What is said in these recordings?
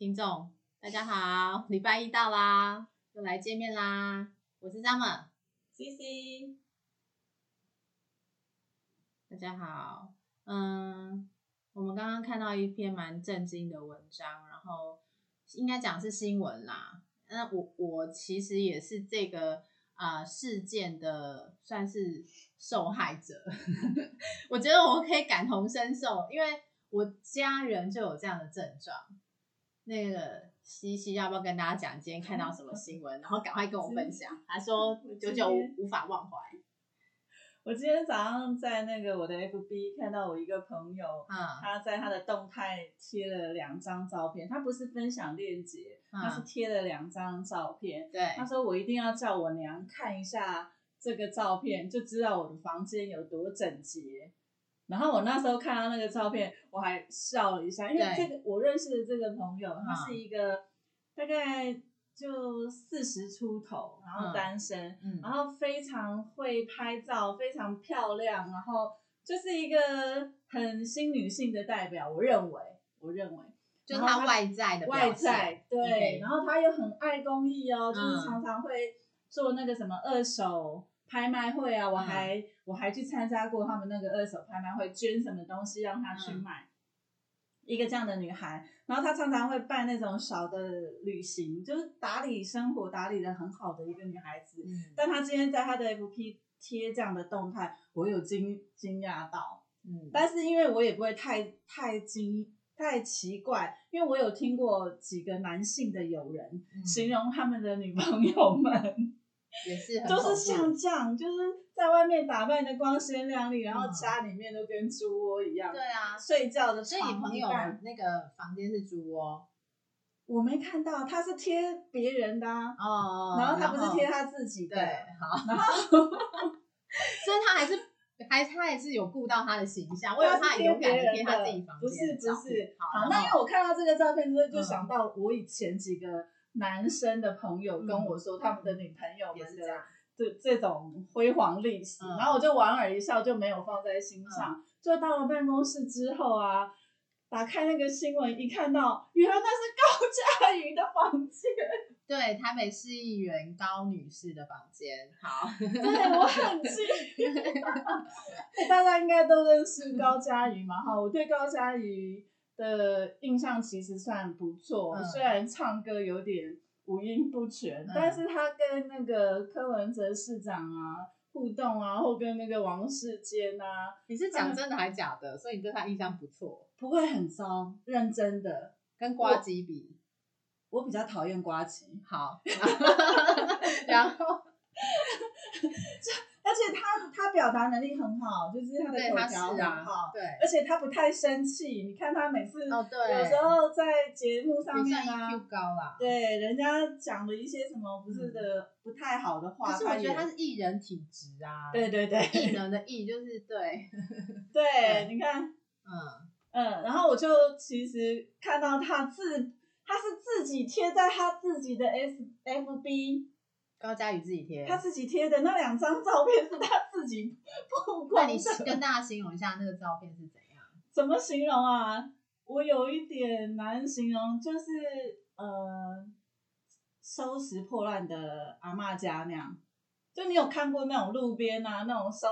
听众，大家好！礼拜一到啦，又来见面啦！我是 Summer，C C，大家好。嗯，我们刚刚看到一篇蛮震惊的文章，然后应该讲是新闻啦。那我我其实也是这个啊、呃事件的算是受害者。我觉得我可以感同身受，因为我家人就有这样的症状。那个西西要不要跟大家讲今天看到什么新闻，然后赶快跟我分享？他说久久无无法忘怀。我今天早上在那个我的 F B 看到我一个朋友，嗯他在他的动态贴了两张照片，他不是分享链接，嗯他是贴了两张照片。对，他说我一定要叫我娘看一下这个照片，就知道我的房间有多整洁。然后我那时候看到那个照片，我还笑了一下，因为对。这个我认识的这个朋友，他嗯。是一个大概就四十出头，然后单身，嗯。然后非常会拍照，非常漂亮，然后就是一个很新女性的代表。我认为，我认为，就是他外在的外在对然后他又很爱公益哦，嗯就是常常会做那个什么二手拍卖会啊，我嗯还、我还去参加过他们那个二手拍卖会，捐什么东西让他去嗯卖。一个这样的女孩，然后她常常会办那种小的旅行，就是打理生活打理的很好的一个女孩子。嗯但她今天在她的 FP 贴这样的动态，我有惊惊讶到。嗯，但是因为我也不会太太惊太奇怪，因为我有听过几个男性的友人、嗯形容他们的女朋友们也是很都恐是像这样，就是在外面打扮的光鲜亮丽，然后嗯家里面都跟猪窝一样。对啊，睡觉的所以你床朋友那个房间是猪窝我没看到，他是贴别人的、啊，哦然后他不是贴他自己的。对，好，然后所以他还是还他还是有顾到他的形象，我以为他很勇敢的贴他自己房间不是不是。好，那因为我看到这个照片之后，就嗯想到我以前几个男生的朋友跟我说，他们的女朋友们的也是这样，这这种辉煌历史，嗯然后我就莞尔一笑，就没有放在心上。就到了办公室之后啊，打开那个新闻，一看到，原来那是高佳瑜的房间，对台北市议员高女士的房间，好，对我很惊讶。大家应该都认识高佳瑜嘛？哈，我对高佳瑜的印象其实算不错，嗯虽然唱歌有点五音不全，嗯但是他跟那个柯文哲市长啊互动啊，或跟那个王世坚啊，你是讲真的还假的？所以你对他印象不错，不会很糟，认真的。跟瓜吉比，我比较讨厌瓜吉，好，然后 而且他他表达能力很好，就是他的口条很好，，对，而且他不太生气。你看他每次哦对，有时候在节目上面啊，EQ 高啦。对人家讲了一些什么不是的、不太好的话，可是我觉得他是艺人体质啊，对对对艺人的艺就是对，对，你看，嗯，嗯，然后我就其实看到他自他是自己贴在他自己的 S F B，高佳宇自己贴。他自己贴的那两张照片是他自己曝那光你。跟大家形容一下那个照片是怎样？怎么形容啊？我有一点难形容，就是呃，收拾破烂的阿妈家那样。就你有看过那种路边啊，那种收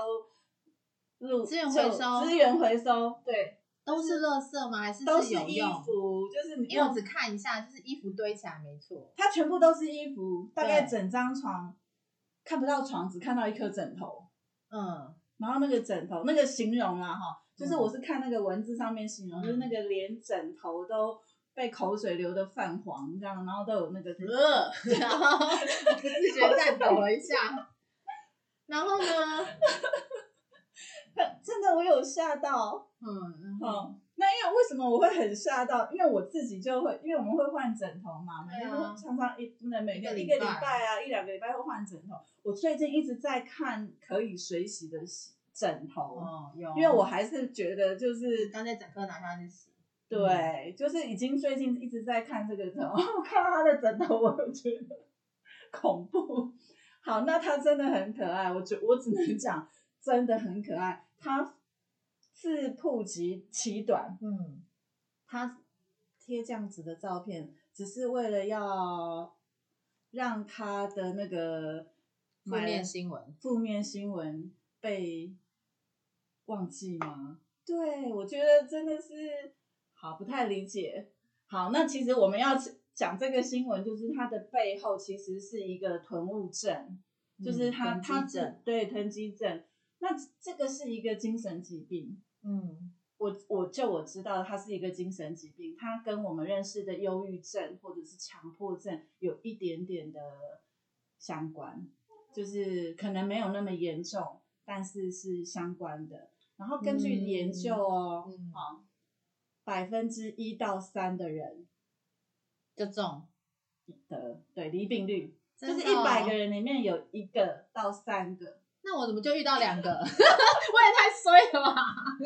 路资源回收资源回收，对，都是垃圾吗？还是都是衣用？服，就是你因为我只看一下，就是衣服堆起来没错。它全部都是衣服，大概对整张床看不到床，只看到一颗枕头。嗯，然后那个枕头，那个形容啊，哈，就是嗯我是看那个文字上面形容，嗯就是那个连枕头都被口水流的泛黄，这样，然后都有那个呃，然后 不自觉颤抖了一下。然后呢？真的我有吓到，嗯，然后嗯，那因为为什么我会很吓到？因为我自己就会，因为我们会换枕头嘛，每天啊都常常一不能每一个个一个礼礼拜拜啊，一两个礼拜会换枕头。我最近一直在看可以水洗的洗枕头，哦，有，因为我还是觉得就是刚才整个拿下去洗。对，就是已经最近一直在看这个枕头，我看到他的枕头，我就觉得恐怖。好，那他真的很可爱，我觉我只能讲真的很可爱。它自曝及其短，嗯，他贴这样子的照片，只是为了要让他的那个负面新闻，负面新闻被忘记吗？对，我觉得真的是好不太理解。好，那其实我们要讲这个新闻，就是它的背后其实是一个囤物症，就是他他症对囤积症。那这个是一个精神疾病，嗯我我就我知道它是一个精神疾病，它跟我们认识的忧郁症或者是强迫症有一点点的相关，就是可能没有那么严重，但是是相关的。然后根据研究哦，嗯好，百分之一到三的人就中，的对离病率，就是一百个人里面有一个到三个，那我怎么就遇到两个？我也太衰了吧！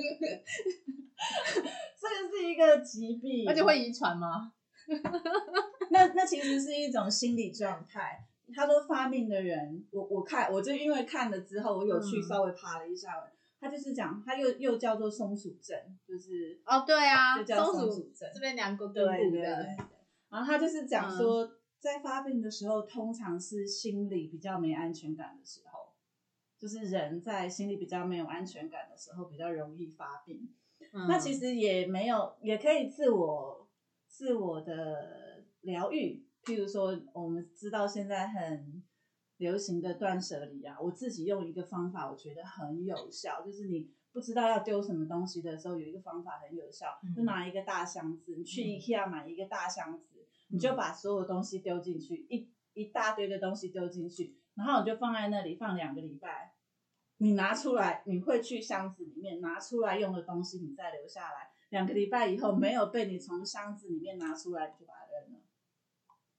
这个是一个疾病，而且会遗传吗？那那其实是一种心理状态。他说发病的人，我我看我就因为看了之后，我有去嗯稍微爬了一下文，他就是讲，他又又叫做松鼠症，就是哦，对啊，就叫松鼠症这边两个对对对的，然后他就是讲嗯说，在发病的时候，通常是心理比较没安全感的时候，就是人在心里比较没有安全感的时候，比较容易发病。嗯那其实也没有，也可以自我自我的疗愈。譬如说，我们知道现在很流行的断舍离啊，我自己用一个方法，我觉得很有效，就是你不知道要丢什么东西的时候，有一个方法很有效，嗯就拿一个大箱子，你去嗯 IKEA 买一个大箱子，你就把所有东西丢进去，一一大堆的东西丢进去，然后你就放在那里放两个礼拜。你拿出来，你会去箱子里面拿出来用的东西，你再留下来。两个礼拜以后没有被你从箱子里面拿出来，你就把它扔了。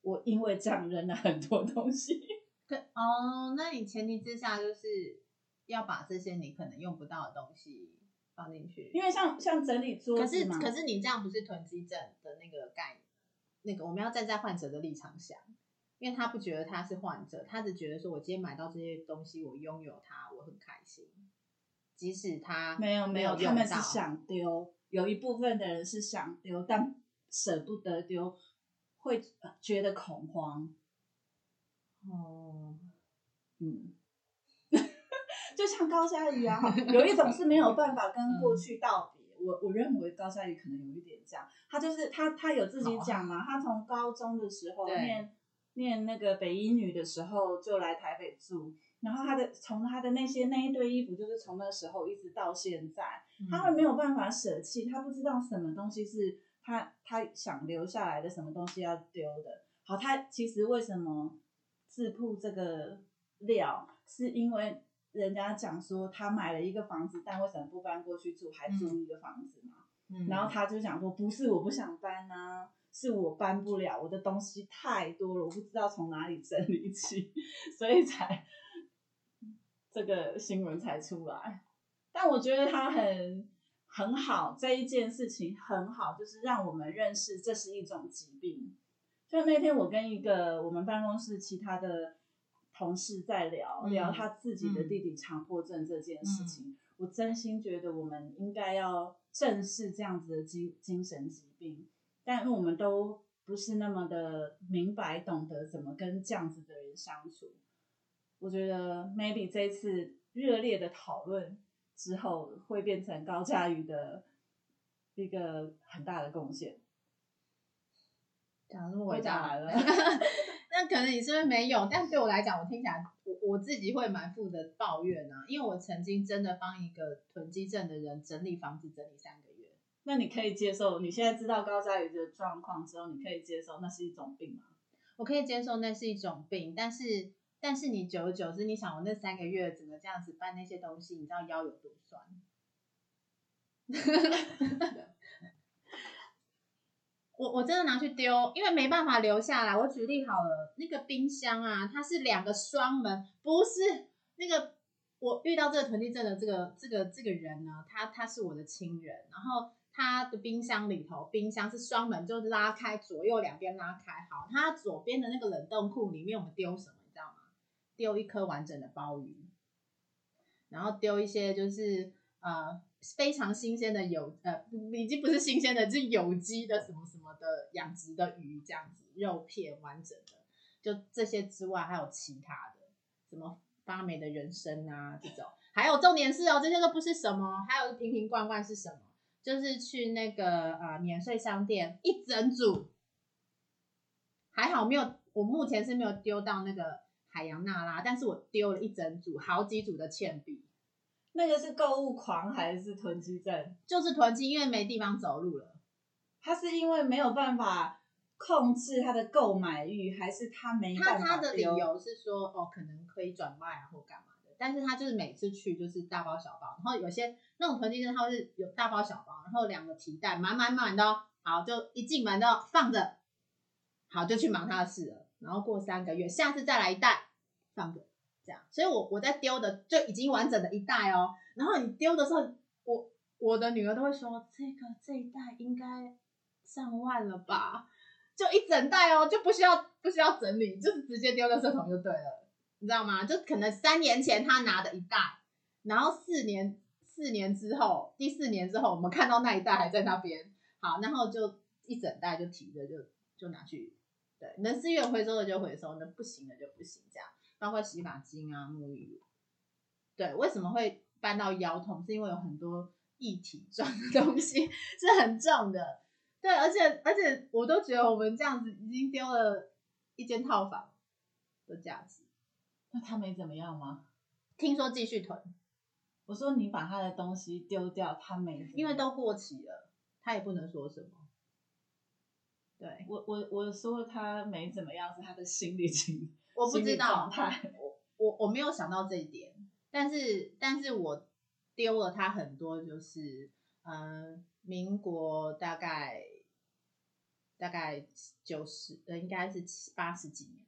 我因为这样扔了很多东西。可哦，那你前提之下就是要把这些你可能用不到的东西放进去，因为像像整理桌可是子嘛，可是你这样不是囤积症的那个概那个我们要站在患者的立场想，因为他不觉得他是患者，他只觉得说我今天买到这些东西，我拥有它，我很开心，即使他没有没有，他们是想丢，有一部分的人是想丢，但舍不得丢，会呃觉得恐慌。哦，嗯，就像高佳瑜啊，有一种是没有办法跟过去道别。我我认为高佳瑜可能有一点这样，他就是他他有自己讲嘛，他从高中的时候对念念那个北一女的时候就来台北住，然后他的从他的那些那一堆衣服，就是从那时候一直到现在，他会没有办法舍弃，他不知道什么东西是他他想留下来的，什么东西要丢的。好，他其实为什么自曝这个料，是因为人家讲说他买了一个房子，但为什么不搬过去住，还租一个房子嘛？嗯然后他就讲说，不是我不想搬啊，是我搬不了，我的东西太多了，我不知道从哪里整理起，所以才这个新闻才出来。但我觉得他很很好，这一件事情很好，就是让我们认识这是一种疾病。就那天我跟一个我们办公室其他的同事在聊、嗯聊他自己的弟弟强迫症这件事情，我真心觉得我们应该要正视这样子的精精神疾病，但我们都不是那么的明白懂得怎么跟这样子的人相处，我觉得 maybe 这一次热烈的讨论之后，会变成高佳瑜的一个很大的贡献。讲得这么伟大讲完了 那可能你是不是没有？但对我来讲，我听起来我我自己会满腹的抱怨啊，因为我曾经真的帮一个囤积症的人整理房子，整理三个月。那你可以接受，你现在知道高佳瑜的状况之后，你可以接受那是一种病吗？我可以接受那是一种病，但是但是你久而久之，你想我那三个月怎么这样子搬那些东西，你知道腰有多酸？我我真的拿去丢，因为没办法留下来。我举例好了，那个冰箱啊，它是两个双门，不是那个我遇到这个囤积症的这个这个这个人呢，他他是我的亲人，然后他的冰箱里头，冰箱是双门，就拉开左右两边拉开。好，他左边的那个冷冻库里面，我们丢什么，你知道吗？丢一颗完整的鲍鱼，然后丢一些就是呃非常新鲜的有呃，已经不是新鲜的，是有机的什么什么的养殖的鱼这样子，肉片完整的，就这些之外还有其他的，什么发霉的人参啊这种，还有重点是哦，这些都不是什么，还有瓶瓶罐罐是什么？就是去那个呃免税商店一整组，还好没有，我目前是没有丢到那个海洋娜拉，但是我丢了一整组，好几组的铅笔，那个是购物狂还是囤积症？就是囤积，因为没地方走路了。他是因为没有办法控制他的购买欲，还是他没办法他他的理丢由是说，哦，可能可以转卖啊或干嘛的，但是他就是每次去就是大包小包，然后有些那种囤积症，他是有大包小包，然后两个提袋满满满的，好就一进门都放着，好就去忙他的事了，然后过三个月，下次再来一袋放着，这样，所以我我在丢的就已经完整的一袋哦，然后你丢的时候，我我的女儿都会说，这个这一袋应该上万了吧。就一整袋哦，就不需要不需要整理，就是直接丢垃圾桶就对了，你知道吗？就可能三年前他拿的一袋，然后四年四年之后，第四年之后，我们看到那一袋还在那边，好，然后就一整袋就提着就就拿去，对，能资源回收的就回收，能不行的就不行，这样，包括洗发精啊、沐浴乳，对，为什么会搬到腰痛？是因为有很多一体状的东西是很重的。对，而且而且我都觉得我们这样子已经丢了一间套房的价值。那他没怎么样吗？听说继续囤，我说你把他的东西丢掉，他没怎么样，因为都过期了，他也不能说什么。对，我我我说他没怎么样是他的心理情，我不知道状，态。我我我没有想到这一点，但是但是我丢了他很多，就是嗯、呃民国大概大概九十呃，应该是七八十几年。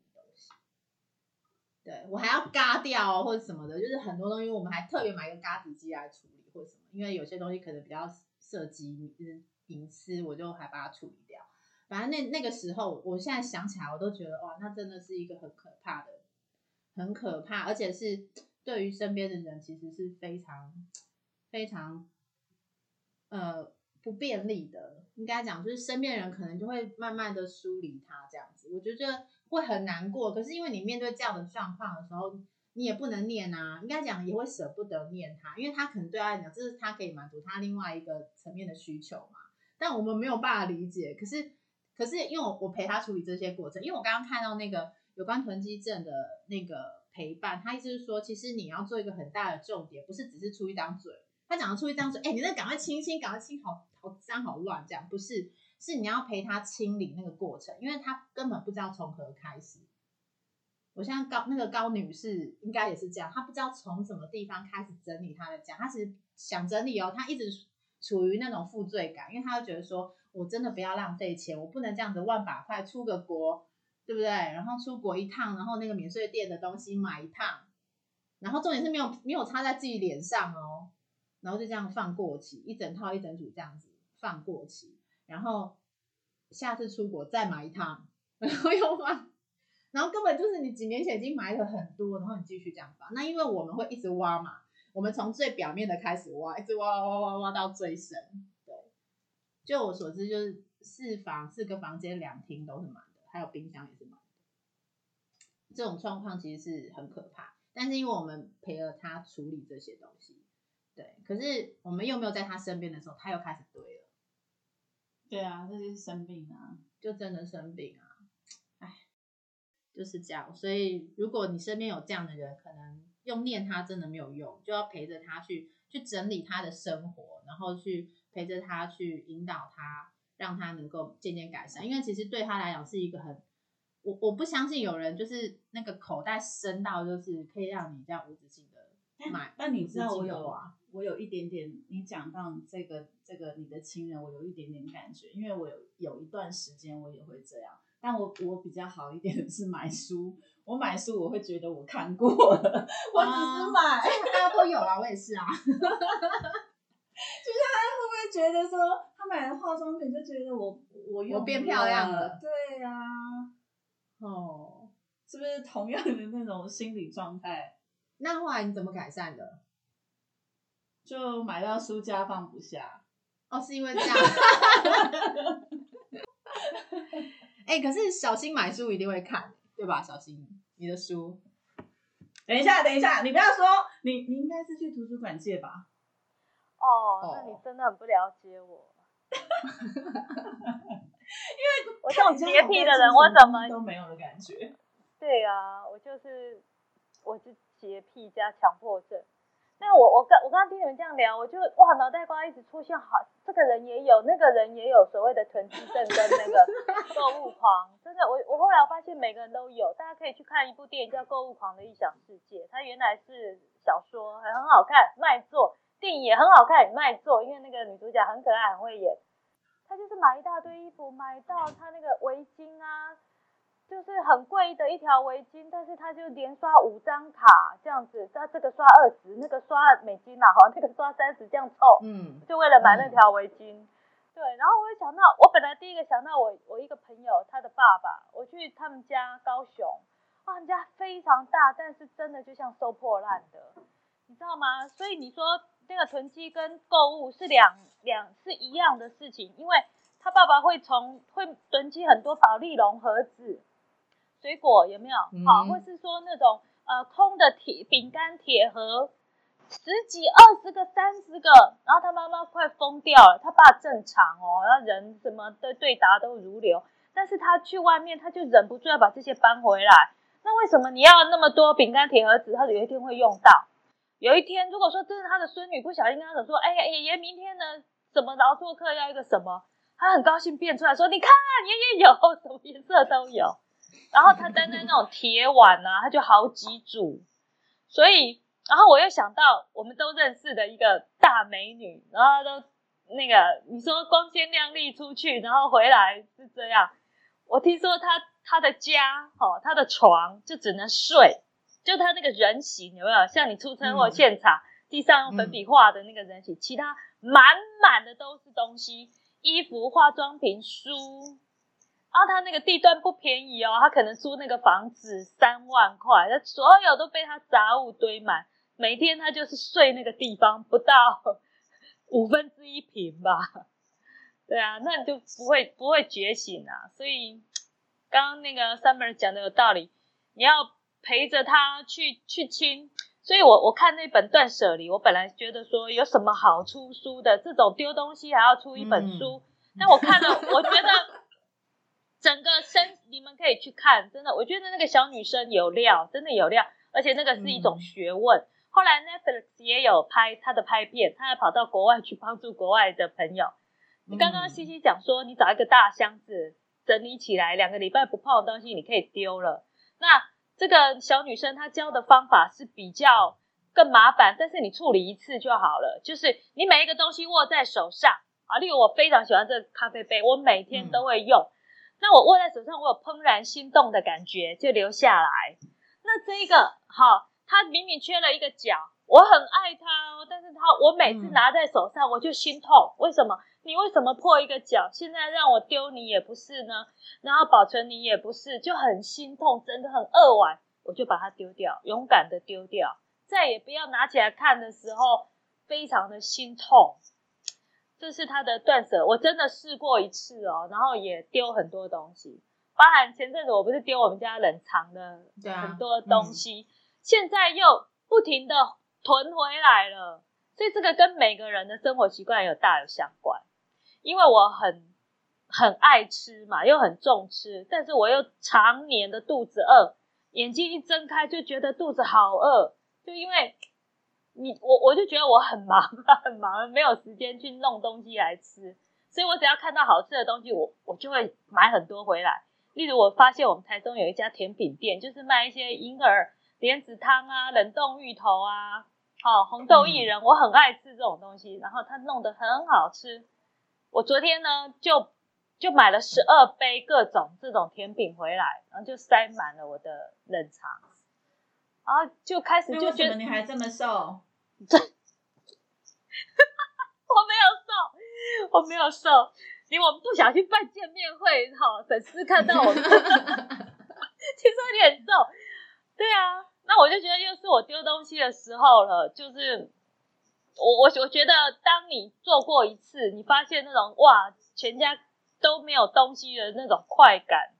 对我还要嘎掉、哦、或者什么的，就是很多东西我们还特别买一个嘎子机来处理或者什么，因为有些东西可能比较涉及就是隐私，我就还把它处理掉。反正那那个时候，我现在想起来，我都觉得哇，那真的是一个很可怕的，很可怕，而且是对于身边的人其实是非常非常呃不便利的。应该讲，就是身边人可能就会慢慢的疏离他这样子，我觉得会很难过。可是因为你面对这样的状况的时候，你也不能念啊，应该讲也会舍不得念他，因为他可能对他来讲，这是他可以满足他另外一个层面的需求嘛。但我们没有办法理解，可是可是因为我我陪他处理这些过程，因为我刚刚看到那个有关囤积症的那个陪伴，他意思是说，其实你要做一个很大的重点，不是只是出一张嘴。他讲的出一张嘴，哎、你那赶快清清，赶快清，好好脏好乱，这样不是，是你要陪他清理那个过程，因为他根本不知道从何开始。我现在高那个高女士应该也是这样，她不知道从什么地方开始整理她的家，她其实想整理哦，她一直处于那种负罪感，因为她就觉得说，我真的不要浪费钱，我不能这样子万把块出个国，对不对？然后出国一趟，然后那个免税店的东西买一趟，然后重点是没有没有擦在自己脸上哦，然后就这样放过期，一整套一整组这样子放过期，然后下次出国再买一趟，然后又放。然后根本就是你几年前已经买了很多，然后你继续这样放。那因为我们会一直挖嘛，我们从最表面的开始挖，一直挖挖挖挖挖到最深。对，就我所知，就是四房四个房间两厅都是满的，还有冰箱也是满的。这种状况其实是很可怕，但是因为我们陪了他处理这些东西，对，可是我们又没有在他身边的时候，他又开始堆了，对啊，这就是生病啊。就真的生病啊，哎，就是这样。所以如果你身边有这样的人，可能用念他真的没有用，就要陪着他去去整理他的生活，然后去陪着他去引导他，让他能够渐渐改善。因为其实对他来讲是一个很，我我不相信有人就是那个口袋深到就是可以让你这样无止境的买。但你知道我有花我有一点点，你讲到这个这个你的亲人，我有一点点感觉，因为我有有一段时间我也会这样，但我我比较好一点的是买书，我买书我会觉得我看过了，我只是买，大家都有啊，我也是啊。就是他会不会觉得说他买了化妆品就觉得我我我变漂亮了了？对呀、哦，是不是同样的那种心理状态？那后来你怎么改善的？就买到书架放不下。哦，是因为这样。哎、可是小新买书一定会看，对吧？小新，你的书，等一下，等一下，你不要说，你你应该是去图书馆借吧？哦，那你真的很不了解我。因为 我这种洁癖的人，我怎么都没有的感觉？对啊，我就是我是洁癖加强迫症。那我我刚我刚刚听你们这样聊，我就哇脑袋瓜一直出现好，这个人也有，那个人也有所谓的囤积症跟那个 购物狂，真的我我后来我发现每个人都有，大家可以去看一部电影叫《购物狂的异想世界》，它原来是小说，还很好看，卖座，电影也很好看，卖座，因为那个女主角很可爱，很会演，她就是买一大堆衣服，买到她那个围巾啊。就是很贵的一条围巾，但是他就连刷五张卡这样子，他这个刷二十，那个刷美金啊，好，那个刷三十这样凑，嗯，就为了买那条围巾。对，然后我就想到，我本来第一个想到我我一个朋友他的爸爸，我去他们家高雄，哇，他们家非常大，但是真的就像收破烂的，你知道吗？所以你说那个囤积跟购物是两两是一样的事情，因为他爸爸会从会囤积很多保利龙盒子。水果有没有？好，或是说那种呃空的铁饼干铁盒，十几、二十个、三十个，然后他妈妈快疯掉了。他爸正常哦，然后人什么的对答都如流，但是他去外面他就忍不住要把这些搬回来。那为什么你要那么多饼干铁盒子？他有一天会用到。有一天，如果说真是他的孙女不小心跟他讲说：“哎呀，爷爷明天呢怎么劳作课要一个什么？”他很高兴变出来说：“你看，爷爷有什么颜色都有。”然后他单单那种铁碗啊，他就好几组，所以，然后我又想到我们都认识的一个大美女，然后都那个你说光鲜亮丽出去，然后回来是这样。我听说她她的家哦，她的床就只能睡，就她那个人形有没有像你出车祸现场、地上用粉笔画的那个人形，其他满满的都是东西，衣服、化妆品、书。然后他那个地段不便宜哦，他可能租那个房子三万块，他所有都被他杂物堆满，每天他就是睡那个地方不到五分之一平吧。对啊，那你就不会不会觉醒啊。所以刚刚那个 Summer 讲的有道理，你要陪着他去去亲。所以我我看那本断舍离，我本来觉得说有什么好出书的，这种丢东西还要出一本书，但我看了，我觉得。整个身，你们可以去看，真的，我觉得那个小女生有料，真的有料，而且那个是一种学问。嗯、后来 Netflix 也有拍她的拍片，她还跑到国外去帮助国外的朋友。你刚刚西西讲说，你找一个大箱子整理起来，两个礼拜不碰的东西你可以丢了。那这个小女生她教的方法是比较更麻烦，但是你处理一次就好了，就是你每一个东西握在手上啊，例如我非常喜欢这个咖啡杯，我每天都会用。嗯那我握在手上，我有怦然心动的感觉，就留下来。那这一个好，它明明缺了一个角，我很爱它哦，但是它我每次拿在手上，我就心痛。为什么？你为什么破一个角？现在让我丢你也不是呢，然后保存你也不是，就很心痛，真的很扼腕，我就把它丢掉，勇敢的丢掉，再也不要拿起来看的时候，非常的心痛。这是他的断舍，我真的试过一次哦，然后也丢很多东西，包含前阵子我不是丢我们家冷藏的很多东西，啊嗯、现在又不停的囤回来了，所以这个跟每个人的生活习惯有大有相关。因为我很很爱吃嘛，又很重吃，但是我又常年的肚子饿，眼睛一睁开就觉得肚子好饿，就因为。你我我就觉得我很忙很忙，没有时间去弄东西来吃，所以我只要看到好吃的东西，我我就会买很多回来。例如，我发现我们台中有一家甜品店，就是卖一些银耳莲子汤啊、冷冻芋头啊、哦红豆薏仁，我很爱吃这种东西，然后它弄得很好吃。我昨天呢就就买了十二杯各种这种甜品回来，然后就塞满了我的冷藏，然后就开始就觉得你还这么瘦。这，我没有瘦，我没有瘦。因为我们不小心办见面会，哈，粉丝看到我，听说你很瘦，对啊，那我就觉得又是我丢东西的时候了，就是我我我觉得，当你做过一次，你发现那种哇，全家都没有东西的那种快感。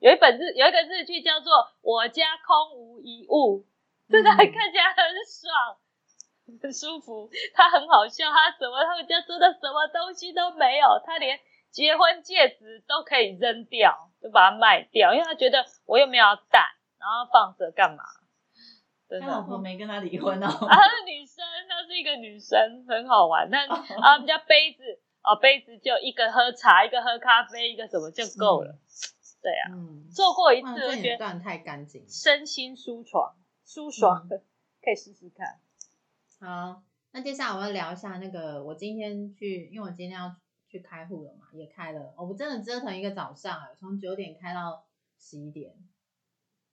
有一本日有一个日剧叫做《我家空无一物》，真的看起来很爽，很舒服。他很好笑，他什么他们家真的什么东西都没有，他连结婚戒指都可以扔掉，就把它卖掉，因为他觉得我又没有戴，然后放着干嘛？他老。婆没跟他离婚哦。啊，女生，她是一个女生，很好玩。但啊，我们家杯子哦，杯子就一个喝茶，一个喝咖啡，一个什么就够了。对啊，嗯，做过一次，我觉得太干净。身心舒爽，舒爽，可以试试看。好，那接下来我要聊一下那个，我今天去，因为我今天要去开户了嘛，也开了，哦我真的折腾一个早上哎，从九点开到十一点，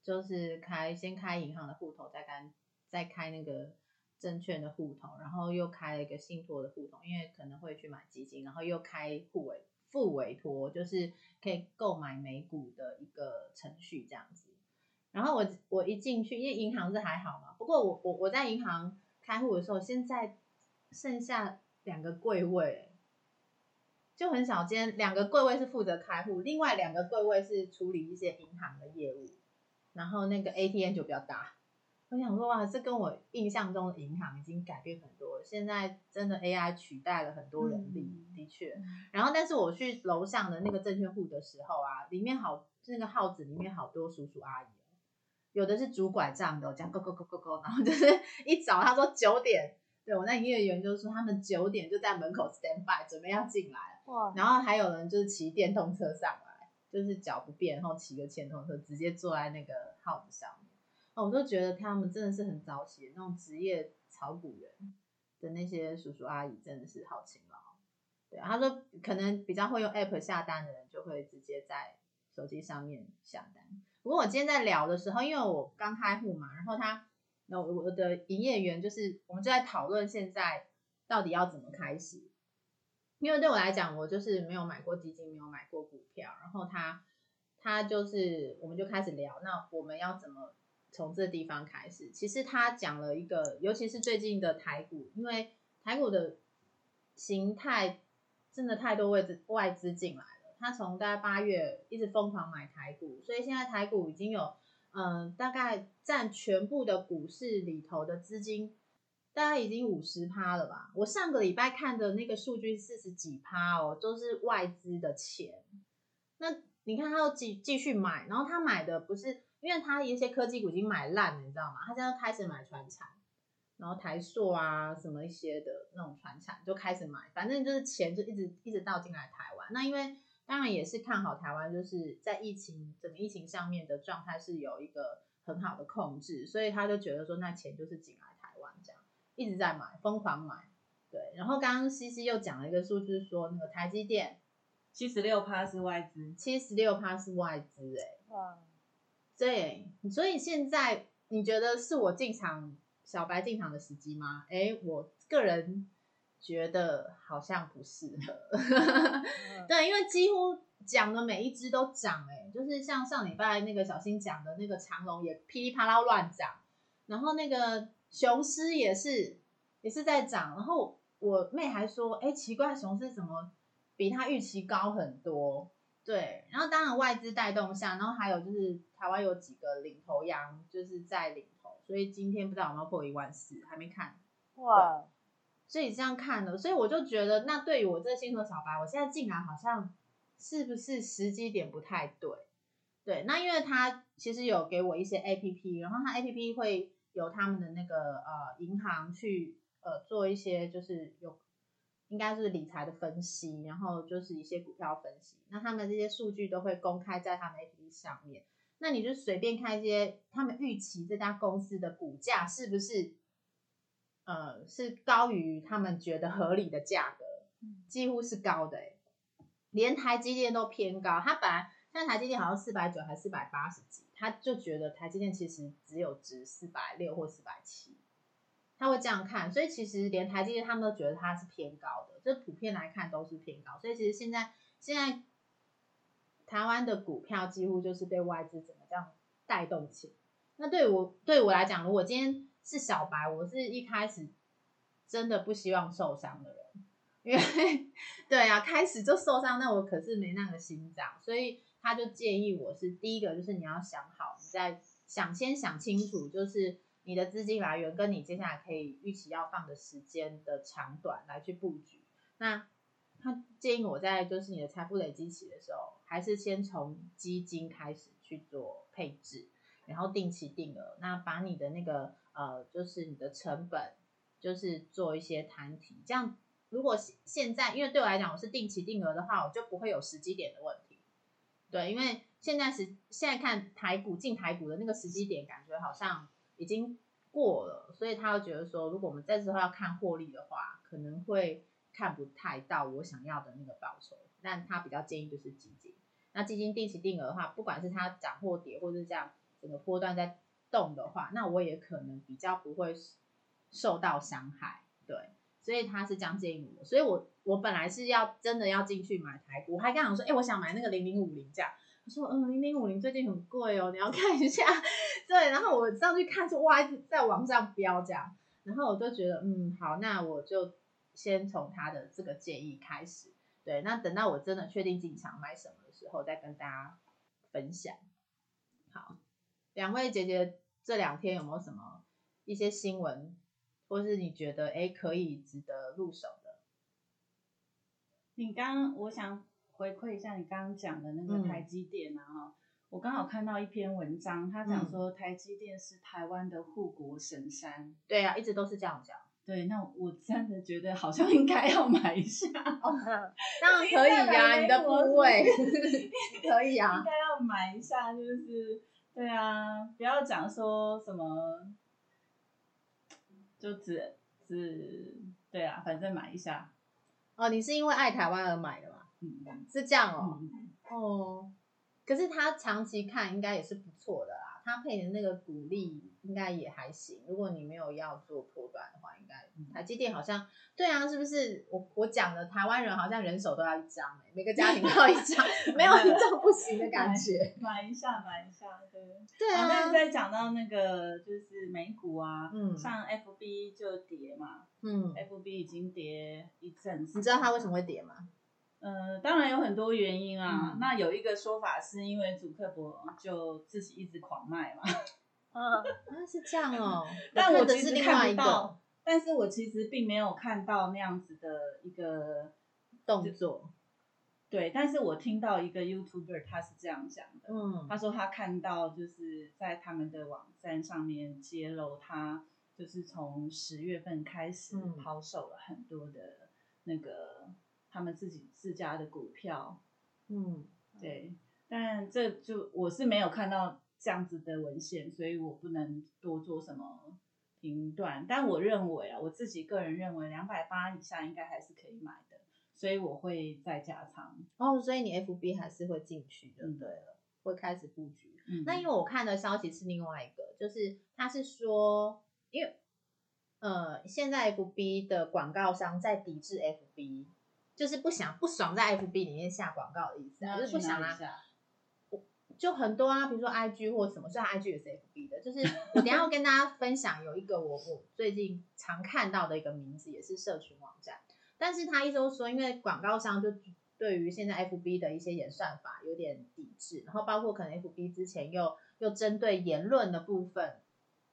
就是开先开银行的户头，再开再开那个证券的户头，然后又开了一个信托的户头，因为可能会去买基金，然后又开户委副委托，就是可以购买美股的一个程序这样子。然后我我一进去，因为银行是还好嘛，不过我我我在银行开户的时候，现在剩下两个柜位，就很少见。两个柜位是负责开户，另外两个柜位是处理一些银行的业务，然后那个 ATM 就比较大。我想说哇，这跟我印象中的银行已经改变很多了。现在真的 AI 取代了很多人力，嗯的确。然后，但是我去楼上的那个证券户的时候啊，里面好那个号子里面好多叔叔阿姨哦，有的是拄拐杖的哦，这样勾勾勾勾勾，然后就是 一早他说九点，对我那营业员就说他们九点就在门口 stand by 准备要进来，哇，然后还有人就是骑电动车上来，就是脚不便，然后骑个电动车直接坐在那个号子上面，哦，我都觉得他们真的是很早起的那种职业炒股人的那些叔叔阿姨真的是好勤劳。对啊，他说可能比较会用 app 下单的人就会直接在手机上面下单。不过我今天在聊的时候，因为我刚开户嘛，然后他，那我的营业员就是我们就在讨论现在到底要怎么开始。因为对我来讲，我就是没有买过基金，没有买过股票，然后他他就是我们就开始聊，那我们要怎么从这地方开始？其实他讲了一个，尤其是最近的台股，因为台股的形态真的太多外资外资进来，他从大概八月一直疯狂买台股，所以现在台股已经有嗯、大概占全部的股市里头的资金。大概已经五十趴了吧？我上个礼拜看的那个数据四十几趴哦，都是外资的钱。那你看他又继继续买，然后他买的不是，因为他一些科技股已经买烂了，你知道吗？他现在开始买船产，然后台塑啊什么一些的那种船产就开始买，反正就是钱就一直一直倒进来台湾。那因为当然也是看好台湾，就是在疫情整个疫情上面的状态是有一个很好的控制，所以他就觉得说那钱就是进来台湾这样。一直在买，疯狂买，对。然后刚刚西西又讲了一个数据，说那个台积电七十六趴是外资，七十六趴是外资，哎，哇，对。所以现在你觉得是我进场小白进场的时机吗？哎，我个人觉得好像不适合。嗯 对，因为几乎讲的每一只都涨，哎，就是像上礼拜那个小新讲的那个长龙也噼里啪啦乱涨，然后那个雄狮也是也是在涨，然后我妹还说，哎，奇怪，雄狮怎么比它预期高很多？对，然后当然外资带动下，然后还有就是台湾有几个领头羊就是在领头，所以今天不知道有没有破一万四，还没看。哇，所以这样看了，所以我就觉得，那对于我这个新手小白，我现在进来好像是不是时机点不太对？对，那因为他其实有给我一些 A P P，然后他 A P P 会由他们的那个呃银行去呃做一些就是有应该是理财的分析，然后就是一些股票分析，那他们这些数据都会公开在他们 A P P 上面，那你就随便看一些他们预期这家公司的股价是不是呃是高于他们觉得合理的价格，几乎是高的、欸，连台积电都偏高。他本来现在台积电好像四百九还四百八十几，他就觉得台积电其实只有值四百六或四百七，他会这样看。所以其实连台积电他们都觉得它是偏高的，这普遍来看都是偏高。所以其实现在现在台湾的股票几乎就是被外资怎么这样带动起。那对我对我来讲，如果今天是小白，我是一开始真的不希望受伤的人，因为对啊，开始就受伤，那我可是没那个心脏，所以他就建议我是第一个，就是你要想好，你在想先想清楚，就是你的资金来源跟你接下来可以预期要放的时间的长短来去布局。那他建议我在就是你的财富累积期的时候，还是先从基金开始去做配置，然后定期定额，那把你的那个呃，就是你的成本，就是做一些摊提。这样，如果现在因为对我来讲我是定期定额的话，我就不会有时机点的问题。对，因为现在是现在看台股进台股的那个时机点，感觉好像已经过了，所以他会觉得说，如果我们这时候要看获利的话，可能会。看不太到我想要的那个报酬，但他比较建议就是基金。那基金定期定额的话，不管是它涨或跌，或者是这样整个波段在动的话，那我也可能比较不会受到伤害。对，所以他是这样建议我。所以我我本来是要真的要进去买台股，我还刚想说，哎，我想买那个零零五零这样。他说，嗯，零零五零最近很贵哦，你要看一下。对，然后我上去看说，哇，在往上飙这样。然后我就觉得，嗯，好，那我就。先从他的这个建议开始，对，那等到我真的确定进场买什么的时候，再跟大家分享。好，两位姐姐这两天有没有什么一些新闻，或是你觉得哎可以值得入手的？你刚我想回馈一下你刚刚讲的那个台积电啊，哈，我刚好看到一篇文章，他讲说台积电是台湾的护国神山。对啊，一直都是这样讲。对，那我真的觉得好像应该要买一下。当然可以呀，你的部位 可以啊，应该要买一下，就是对啊，不要讲说什么，就只只对啊，反正买一下。哦，你是因为爱台湾而买的吗？嗯，是这样哦。哦，可是他长期看应该也是不错的啦，他配的那个鼓励。应该也还行，如果你没有要做波段的话，应该台积电好像对啊，是不是？我我讲的台湾人好像人手都要一张哎，每个家庭都要一张，没有一张不行的感觉。买一下，买一下，对。对啊。那再讲到那个就是美股啊，嗯，像 FB 就跌嘛，嗯，FB 已经跌一阵子。你知道它为什么会跌吗？呃，当然有很多原因啊。那有一个说法是因为主客博就自己一直狂卖嘛。啊，是这样哦。但我其实看不到，但是我其实并没有看到那样子的一个动作。对，但是我听到一个 YouTuber 他是这样讲的，嗯，他说他看到就是在他们的网站上面揭露，他就是从十月份开始抛售了很多的那个他们自己自家的股票。嗯，对，但这就我是没有看到。这样子的文献，所以我不能多做什么评断。但我认为啊，我自己个人认为，两百八以下应该还是可以买的，所以我会再加仓。哦，所以你 FB 还是会进去的，对了，会开始布局。那因为我看的消息是另外一个，就是他是说，因为呃，现在 FB 的广告商在抵制 FB，就是不想不爽在 FB 里面下广告的意思，就是不想啊。就很多啊，比如说 I G 或什么，虽然 I G 也是 F B 的，就是我等下要跟大家分享有一个我我最近常看到的一个名字，也是社群网站，但是他一直说，因为广告商就对于现在 F B 的一些演算法有点抵制，然后包括可能 F B 之前又又针对言论的部分，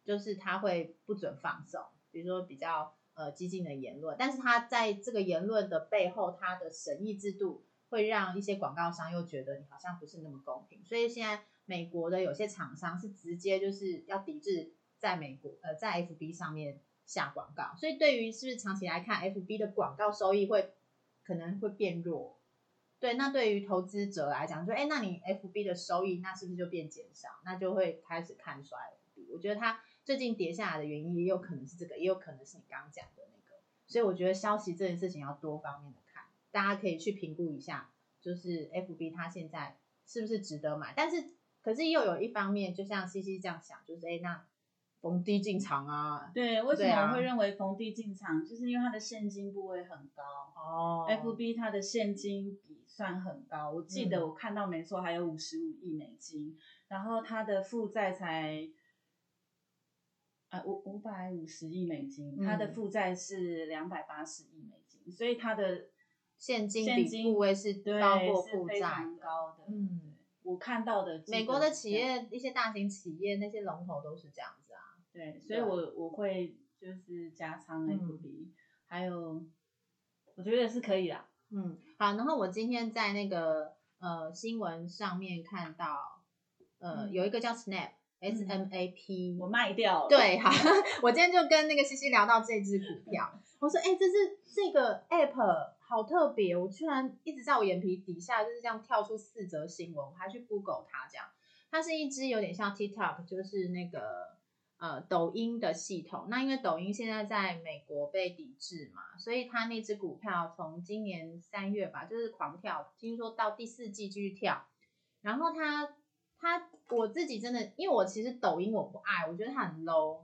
就是他会不准放送，比如说比较呃激进的言论，但是他在这个言论的背后，他的审议制度。会让一些广告商又觉得你好像不是那么公平，所以现在美国的有些厂商是直接就是要抵制在美国呃在 FB 上面下广告，所以对于是不是长期来看，FB 的广告收益会可能会变弱？对，那对于投资者来讲，说哎，那你 FB 的收益那是不是就变减少？那就会开始看衰 FB。我觉得它最近跌下来的原因也有可能是这个，也有可能是你刚刚讲的那个，所以我觉得消息这件事情要多方面的。大家可以去评估一下，就是 F B 它现在是不是值得买？但是可是又有一方面，就像 C C 这样想，就是哎，那逢低进场啊？对，为什么我会认为逢低进场？就是因为它的现金部位很高哦。F B 它的现金比算很高，我记得我看到没错，还有五十五亿美金，然后它的负债才啊五五百五十亿美金，它的嗯负债是两百八十亿美金，所以它的现金比部位是对高过是负债。高的。嗯，我看到的美国的企业一些大型企业那些龙头都是这样子啊。对，所以我我会就是加仓嗯 FB，、还有我觉得是可以啦。嗯，好，然后我今天在那个呃新闻上面看到，呃，嗯有一个叫 Snap S M A P，、我卖掉了。对，好，我今天就跟那个西西聊到这只股票，我说，哎、这是这个 app 好特别，我居然一直在我眼皮底下就是这样跳出四则新闻，我还去 Google 它，这样，它是一只有点像 TikTok，就是那个呃抖音的系统。那因为抖音现在在美国被抵制嘛，所以它那只股票从今年三月吧，就是狂跳，听说到第四季继续跳，然后它它我自己真的，因为我其实抖音我不爱，我觉得它很 low，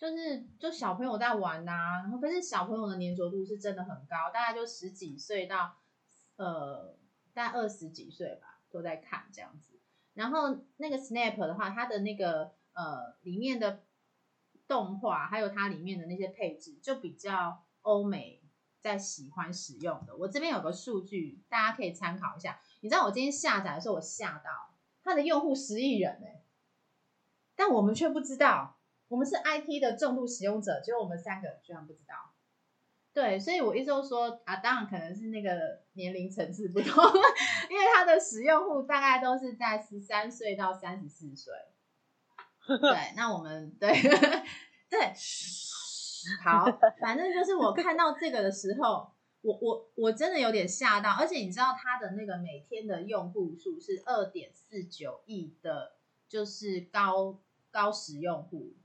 就是就小朋友在玩呐、然后可是小朋友的粘着度是真的很高，大概就十几岁到呃大概二十几岁吧都在看这样子。然后那个 Snap 的话，它的那个呃里面的动画还有它里面的那些配置，就比较欧美在喜欢使用的。我这边有个数据，大家可以参考一下。你知道我今天下载的时候，我吓到它的用户十亿人哎、但我们却不知道，我们是 IT 的重度使用者，只有我们三个居然不知道。对，所以我一直都说啊，当然可能是那个年龄层次不同，因为它的使用户大概都是在十三岁到三十四岁。对，那我们对对，好，反正就是我看到这个的时候，我我我真的有点吓到，而且你知道它的那个每天的用户数是二点四九亿的，就是高高使用户。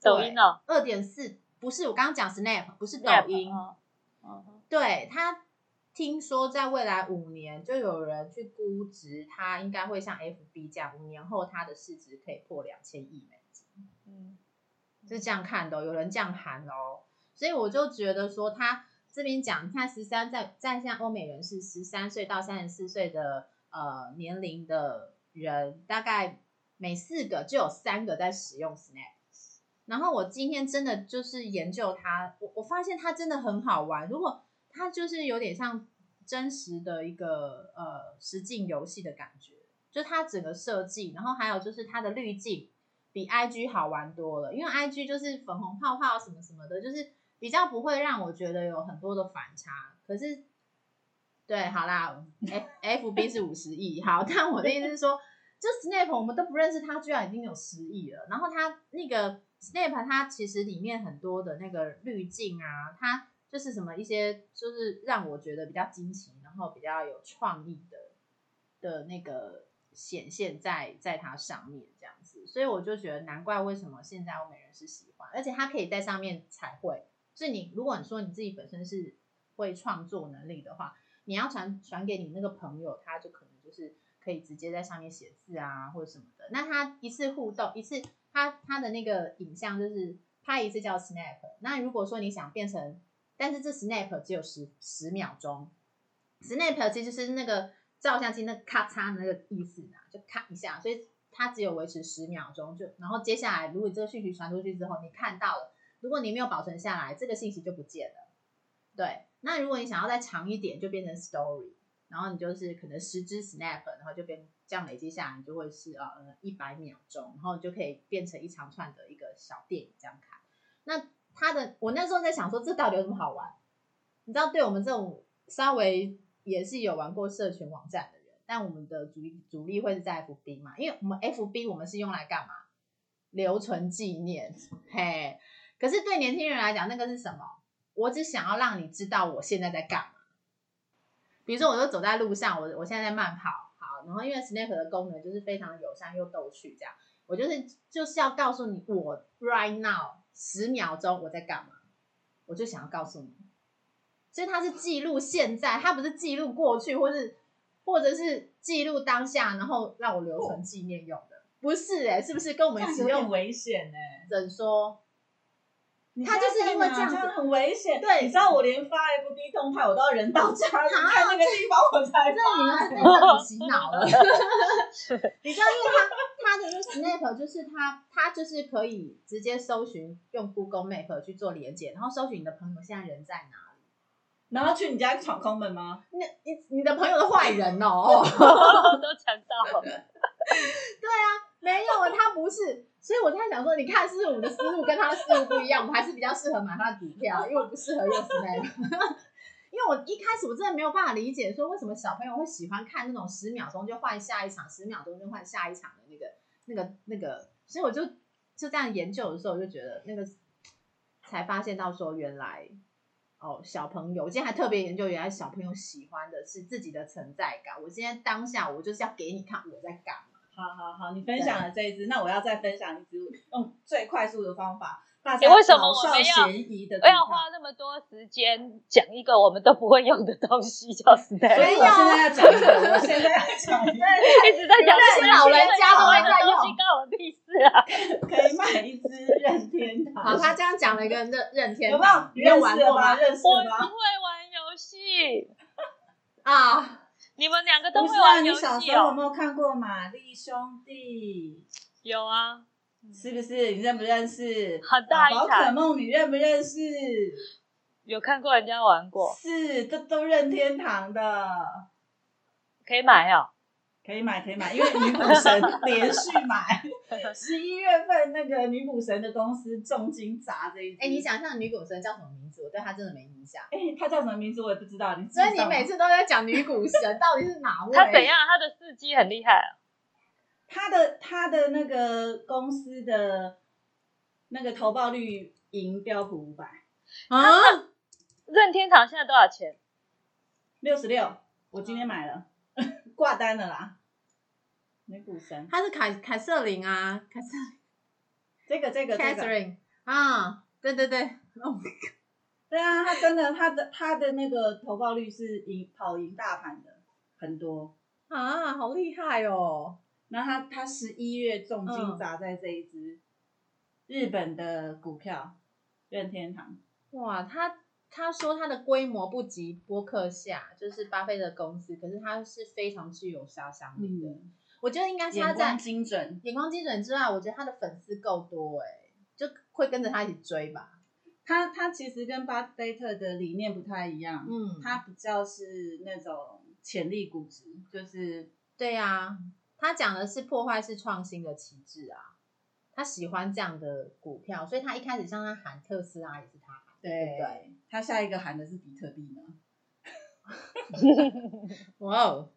抖音哦，二点四不是我刚刚讲 Snap，不是抖音。哦嗯对他听说在未来五年，就有人去估值，他应该会像 FB 这样，五年后他的市值可以破两千亿美金，嗯，是这样看的哦、有人这样喊哦。所以我就觉得说，他这边讲，你看十三在在像欧美人士十三岁到三十四岁的呃年龄的人，大概每四个就有三个在使用 Snap。然后我今天真的就是研究它，我我发现它真的很好玩。如果它就是有点像真实的一个呃实境游戏的感觉，就它整个设计，然后还有就是它的滤镜比 IG 好玩多了，因为 IG 就是粉红泡泡什么什么的，就是比较不会让我觉得有很多的反差。可是，对，好啦，F F B 是五十亿，好，但我的意思是说，就 Snap 我们都不认识他，居然已经有十亿了。然后他那个 Snap 它其实里面很多的那个滤镜啊，它就是什么一些就是让我觉得比较惊奇，然后比较有创意的的那个显现在在它上面这样子，所以我就觉得难怪为什么现在欧美人是喜欢，而且他可以在上面彩绘。所以你如果你说你自己本身是会创作能力的话，你要传传给你那个朋友，他就可能就是可以直接在上面写字啊或者什么的。那他一次互动一次，他他的那个影像就是拍一次叫 snap。那如果说你想变成，但是这 snap 只有十十秒钟，snap 其实是那个照相机那咔嚓那个意思啊，就咔一下，所以它只有维持十秒钟。就然后接下来，如果这个讯息传出去之后，你看到了，如果你没有保存下来，这个信息就不见了。对，那如果你想要再长一点，就变成 story，然后你就是可能十支 snap，然后就变这样累积下来，你就会是呃一百秒钟，然后就可以变成一长串的一个小电影这样看。那它的我那时候在想说，这到底有什么好玩？你知道，对我们这种稍微也是有玩过社群网站的人，但我们的主力主力会是在 FB 嘛，因为我们 FB 我们是用来干嘛？留存纪念，嘿。可是对年轻人来讲，那个是什么？我只想要让你知道我现在在干嘛。比如说，我就走在路上，我我现在在慢跑，好，然后因为 Snap 的功能就是非常友善又逗趣，这样，我就是就是要告诉你，我 right now 十秒钟我在干嘛，我就想要告诉你，所以它是记录现在，它不是记录过去，或是或者是记录当下，然后让我留存纪念用的，不是哎、是不是跟我们使用危险哎、怎说？你他就是因为这样子很危险。对你知道我连发 FB 动态，我都要人到家里啊看那个地方我才这你们被洗脑了。你知道，因为他他它的那 Snap 就是他他就是可以直接搜寻，用 Google Map 去做连接，然后搜寻你的朋友现在人在哪里。然后去你家闯空门吗？那你你的朋友的坏人哦 都抢到了。没有啊，他不是。所以我在想说，你看，是不是我们的思路跟他的思路不一样？我们还是比较适合买他的股票，因为我不适合用 Snap。因为我一开始我真的没有办法理解，说为什么小朋友会喜欢看那种十秒钟就换下一场，十秒钟就换下一场的那个、那个、那个。所以我就就这样研究的时候，我就觉得那个才发现到说，原来哦，小朋友，我今天还特别研究，原来小朋友喜欢的是自己的存在感。我今天当下我就是要给你看我在干。好好好，你分享了这一支，那我要再分享一支，用最快速的方法，大家为什么老少我们要咸宜的不要花那么多时间讲一个我们都不会用的东西，叫 Snap。所以我现在要讲一个，我现在要讲一个，一直在讲这些老人家都会在用东西，关我屁事啊！可以买一支任天堂。好，他这样讲了一个任任天堂有没有堂，你？玩过吗？认识吗我不？会玩游戏，啊，你们两个都不是你小时候有哦？没有看过《玛丽兄弟有啊，》？是不是？你认不认识？很大一宝可，梦你认不认识？有看过人家玩过，是，这都任天堂的，可以买哦。可以买，可以买，因为女股神连续买，十一月份那个女股神的公司重金砸这一支。哎，你，想象女股神叫什么名字？我对她真的没印象。哎，她叫什么名字我也不知道，你所以你每次都在讲女股神到底是哪位？她怎？样？她的司机很厉害啊。他的他的那个公司的那个投报率赢标普五百啊？任天堂现在多少钱？六十六，我今天买了，挂单了啦。女股神，她是凯凯瑟琳啊，凯瑟这个这个这个，Catherine 啊，对对对，哦对啊，他真的他的他的那个投报率是赢跑赢大盘的很多。啊，好厉害哦！然后他他十一月重金嗯砸在这一只日本的股票任天堂。哇，他他说他的规模不及波克夏，就是巴菲特公司，可是他是非常具有杀伤力的。嗯，我觉得应该是他眼在光精准。眼光精准之外，我觉得他的粉丝够多哎、就会跟着他一起追吧。他他其实跟巴菲特的理念不太一样，嗯，他比较是那种潜力估值，就是对呀、他讲的是破坏式创新的旗帜啊，他喜欢这样的股票，所以他一开始像他喊特斯拉也是他喊，对不对？他下一个喊的是比特币呢。哇哦，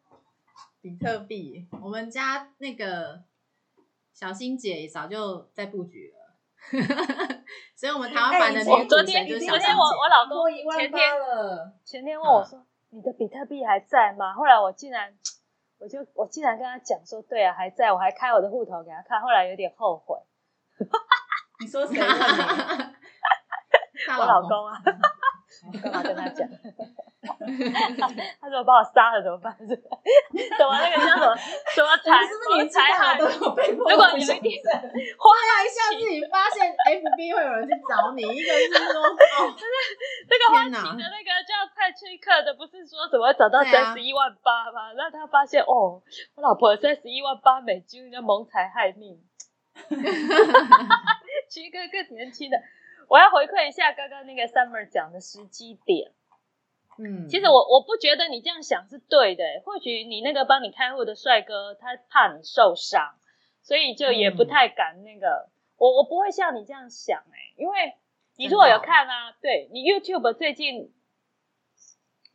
比特币，我们家那个小新姐早就在布局了，所以我们台湾版的哎女主昨天昨天就是小欣姐。我我老公前天了，前天问我说：“你的比特币还在吗？”后来我竟然，我就我竟然跟他讲说：“对啊，还在。”我还开我的户头给他看，后来有点后悔。你说谁 我老公啊，我干嘛跟他讲？他说把我杀了怎么办？什么那个叫什么什么财什么财害？都有被迫如果不想有一天挣花一下自己发现 FB 会有人去找你，一个是说哦，这个花天哪旗的那个叫蔡崔克的，不是说怎么找到三十一万八吗？然后他发现哦，我老婆三十一万八美金，人家谋财害命。娶一个更年轻的，我要回馈一下刚刚那个 Summer 讲的时机点。嗯，其实我我不觉得你这样想是对的，或许你那个帮你开户的帅哥他怕你受伤，所以就也不太敢那个。我我不会像你这样想哎、因为你如果有看啊，对你 YouTube 最近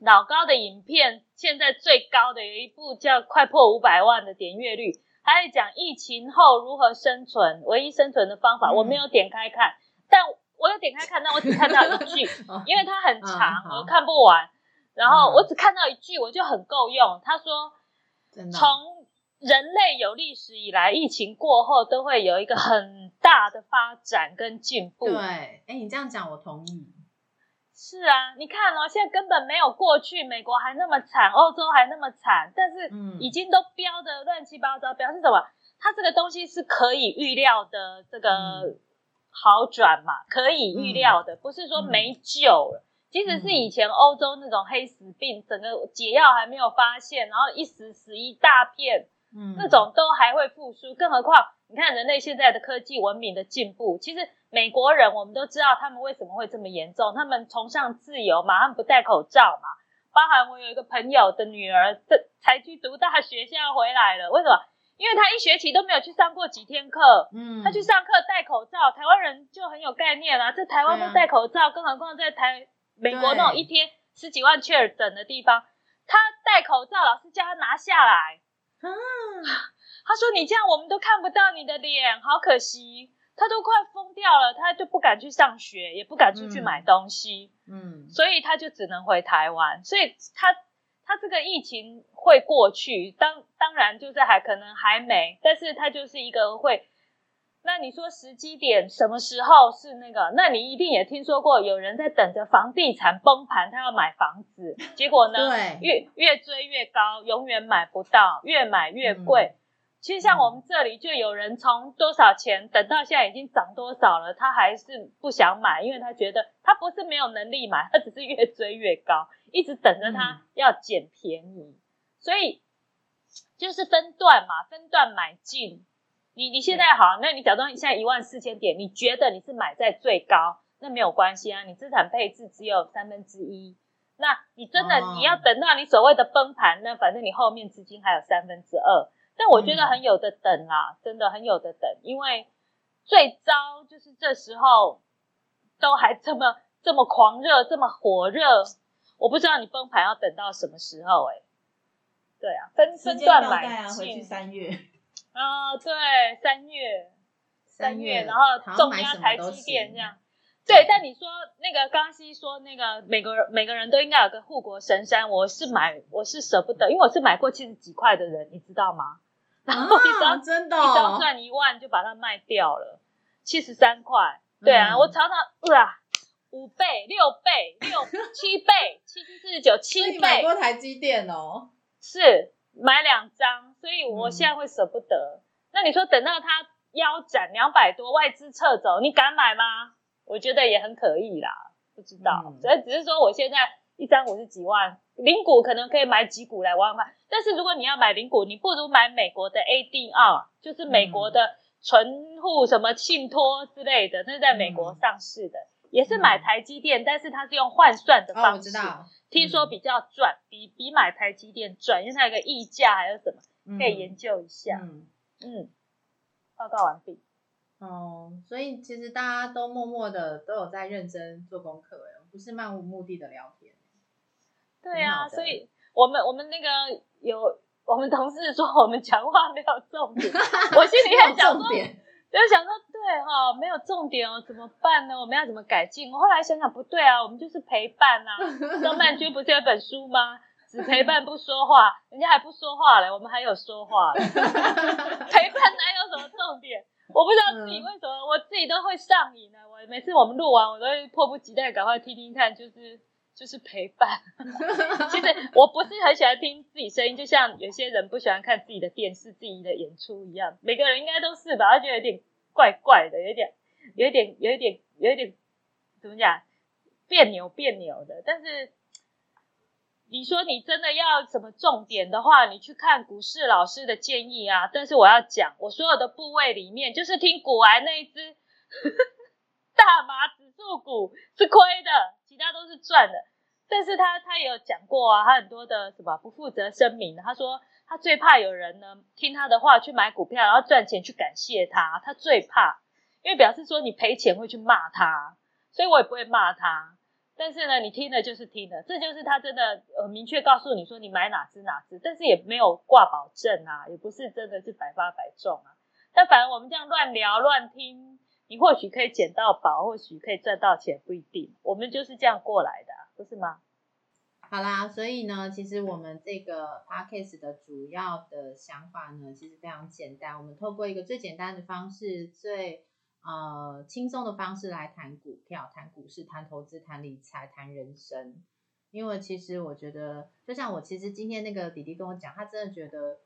老高的影片，现在最高的有一部叫快破五百万的点阅率，还在讲疫情后如何生存，唯一生存的方法。嗯我没有点开看，但我有点开看，但我只看到一句，哦因为它很长，我看不完。然后嗯我只看到一句，我就很够用。他说，从人类有历史以来，疫情过后都会有一个很大的发展跟进步。对，哎，你这样讲我同意。是啊，你看哦，现在根本没有过去，美国还那么惨，欧洲还那么惨，但是嗯已经都标的乱七八糟，表示什么？它这个东西是可以预料的，这个嗯好转嘛，可以预料的，不是说没救了。即使是以前欧洲那种黑死病，整个解药还没有发现，然后一死死一大片，嗯。那种都还会复苏，更何况你看人类现在的科技文明的进步，其实美国人我们都知道他们为什么会这么严重，他们崇尚自由嘛，他们不戴口罩嘛，包含我有一个朋友的女儿，这才去读大学，现在回来了，为什么？因为他一学期都没有去上过几天课，嗯，他去上课戴口罩，台湾人就很有概念啦、在台湾都戴口罩，更何况在台美国那种一天十几万确诊的地方，他戴口罩，老师叫他拿下来。嗯，他说：“你这样我们都看不到你的脸，好可惜。”他都快疯掉了，他就不敢去上学，也不敢出去嗯。买东西，嗯。所以他就只能回台湾。所以他他这个疫情会过去，当当然就是还可能还没，但是它就是一个会。那你说时机点什么时候是那个？那你一定也听说过有人在等着房地产崩盘，他要买房子，结果呢？对，越越追越高，永远买不到，越买越贵。嗯其实像我们这里就有人从多少钱等到现在已经涨多少了，他还是不想买，因为他觉得他不是没有能力买，他只是越追越高，一直等着他要捡便宜。所以就是分段嘛，分段买进。你你现在好，那你假装现在一万四千点，你觉得你是买在最高，那没有关系啊，你资产配置只有三分之一。那你真的、哦你要等到你所谓的崩盘，那反正你后面资金还有三分之二。但我觉得很有的等啦，真的很有的等，因为最糟就是这时候都还这么这么狂热，这么火热，我不知道你崩盘要等到什么时候哎、对啊，分分段买回去三月。啊、对，三月三月，然后重压台积电这样。对，但你说那个刚西说那个每个人每个人都应该有个护国神山，我是买我是舍不得，因为我是买过七十几块的人，你知道吗？然后一张、啊，真的一张哦，赚一万就把它卖掉了，七十三块。对啊，嗯我常常哇，五倍、六倍、六七倍、七七四十九、七你买倍过台积电哦，是买两张，所以我嗯现在会舍不得。那你说等到它腰斩两百多，外资撤走，你敢买吗？我觉得也很可以啦，不知道，嗯所以只是说我现在一张五十几万，零股可能可以买几股来玩玩。但是如果你要买零股，你不如买美国的 ADR，就是美国的存户什么信托之类的，那是在美国嗯上市的，也是买台积电，但是它是用换算的方式。知道，听说比较赚，比比买台积电赚，因为它有个溢价还有什么，可以研究一下。嗯嗯，报告完毕。哦，所以其实大家都默默的都有在认真做功课，哎，不是漫无目的的聊天。对啊，挺好的所以我们我们那个有我们同事说我们讲话没有重点，我心里很想说，就想说对哈、没有重点哦，怎么办呢？我们要怎么改进？我后来想想不对啊，我们就是陪伴啊。张曼君不是有本书吗？只陪伴不说话，人家还不说话嘞，我们还有说话嘞。陪伴哪有什么重点？我不知道自己为什么，我自己都会上瘾呢、我每次我们录完，我都会迫不及待赶快听听看，就是就是陪伴。其实我不是很喜欢听自己声音，就像有些人不喜欢看自己的电视、自己的演出一样。每个人应该都是吧？他觉得有点怪怪的，有点、有点、有点、有点怎么讲，别扭别扭的。但是你说你真的要什么重点的话，你去看股市老师的建议啊。但是我要讲，我所有的部位里面，就是听股癌那一只 大麻指数股是亏的，其他都是赚的。但是他他也有讲过啊，他很多的什么不负责声明，他说他最怕有人呢听他的话去买股票，然后赚钱去感谢他，他最怕，因为表示说你赔钱会去骂他，所以我也不会骂他。但是呢，你听了就是听了，这就是他真的呃明确告诉你说你买哪只哪只，但是也没有挂保证啊，也不是真的是百发百中啊。但反正我们这样乱聊乱听，你或许可以捡到宝，或许可以赚到钱，不一定。我们就是这样过来的、不是吗？好啦，所以呢，其实我们这个 podcast 的主要的想法呢，其实非常简单。我们透过一个最简单的方式，最呃轻松的方式来谈股票、谈股市、谈投资、谈理财、谈人生。因为其实我觉得，就像我其实今天那个弟弟跟我讲，他真的觉得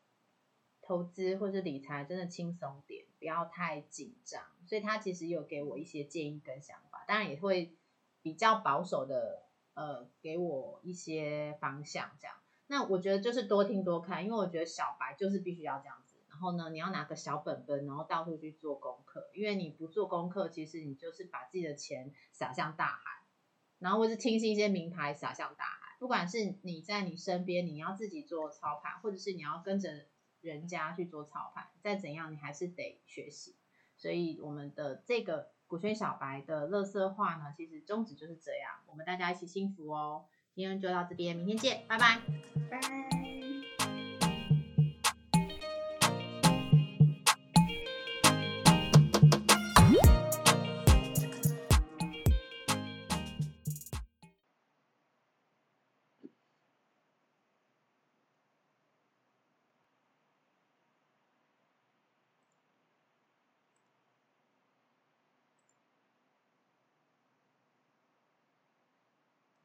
投资或是理财真的轻松点，不要太紧张。所以他其实有给我一些建议跟想法，当然也会比较保守的。呃，给我一些方向这样。那我觉得就是多听多看，因为我觉得小白就是必须要这样子。然后呢，你要拿个小本本，然后到处去做功课，因为你不做功课，其实你就是把自己的钱撒向大海，然后或是听信一些名牌撒向大海。不管是你在你身边，你要自己做操盘，或者是你要跟着人家去做操盘，再怎样你还是得学习。所以我们的这个股权小白的乐色话呢，其实宗旨就是这样，我们大家一起幸福哦。今天就到这边，明天见，拜拜。拜。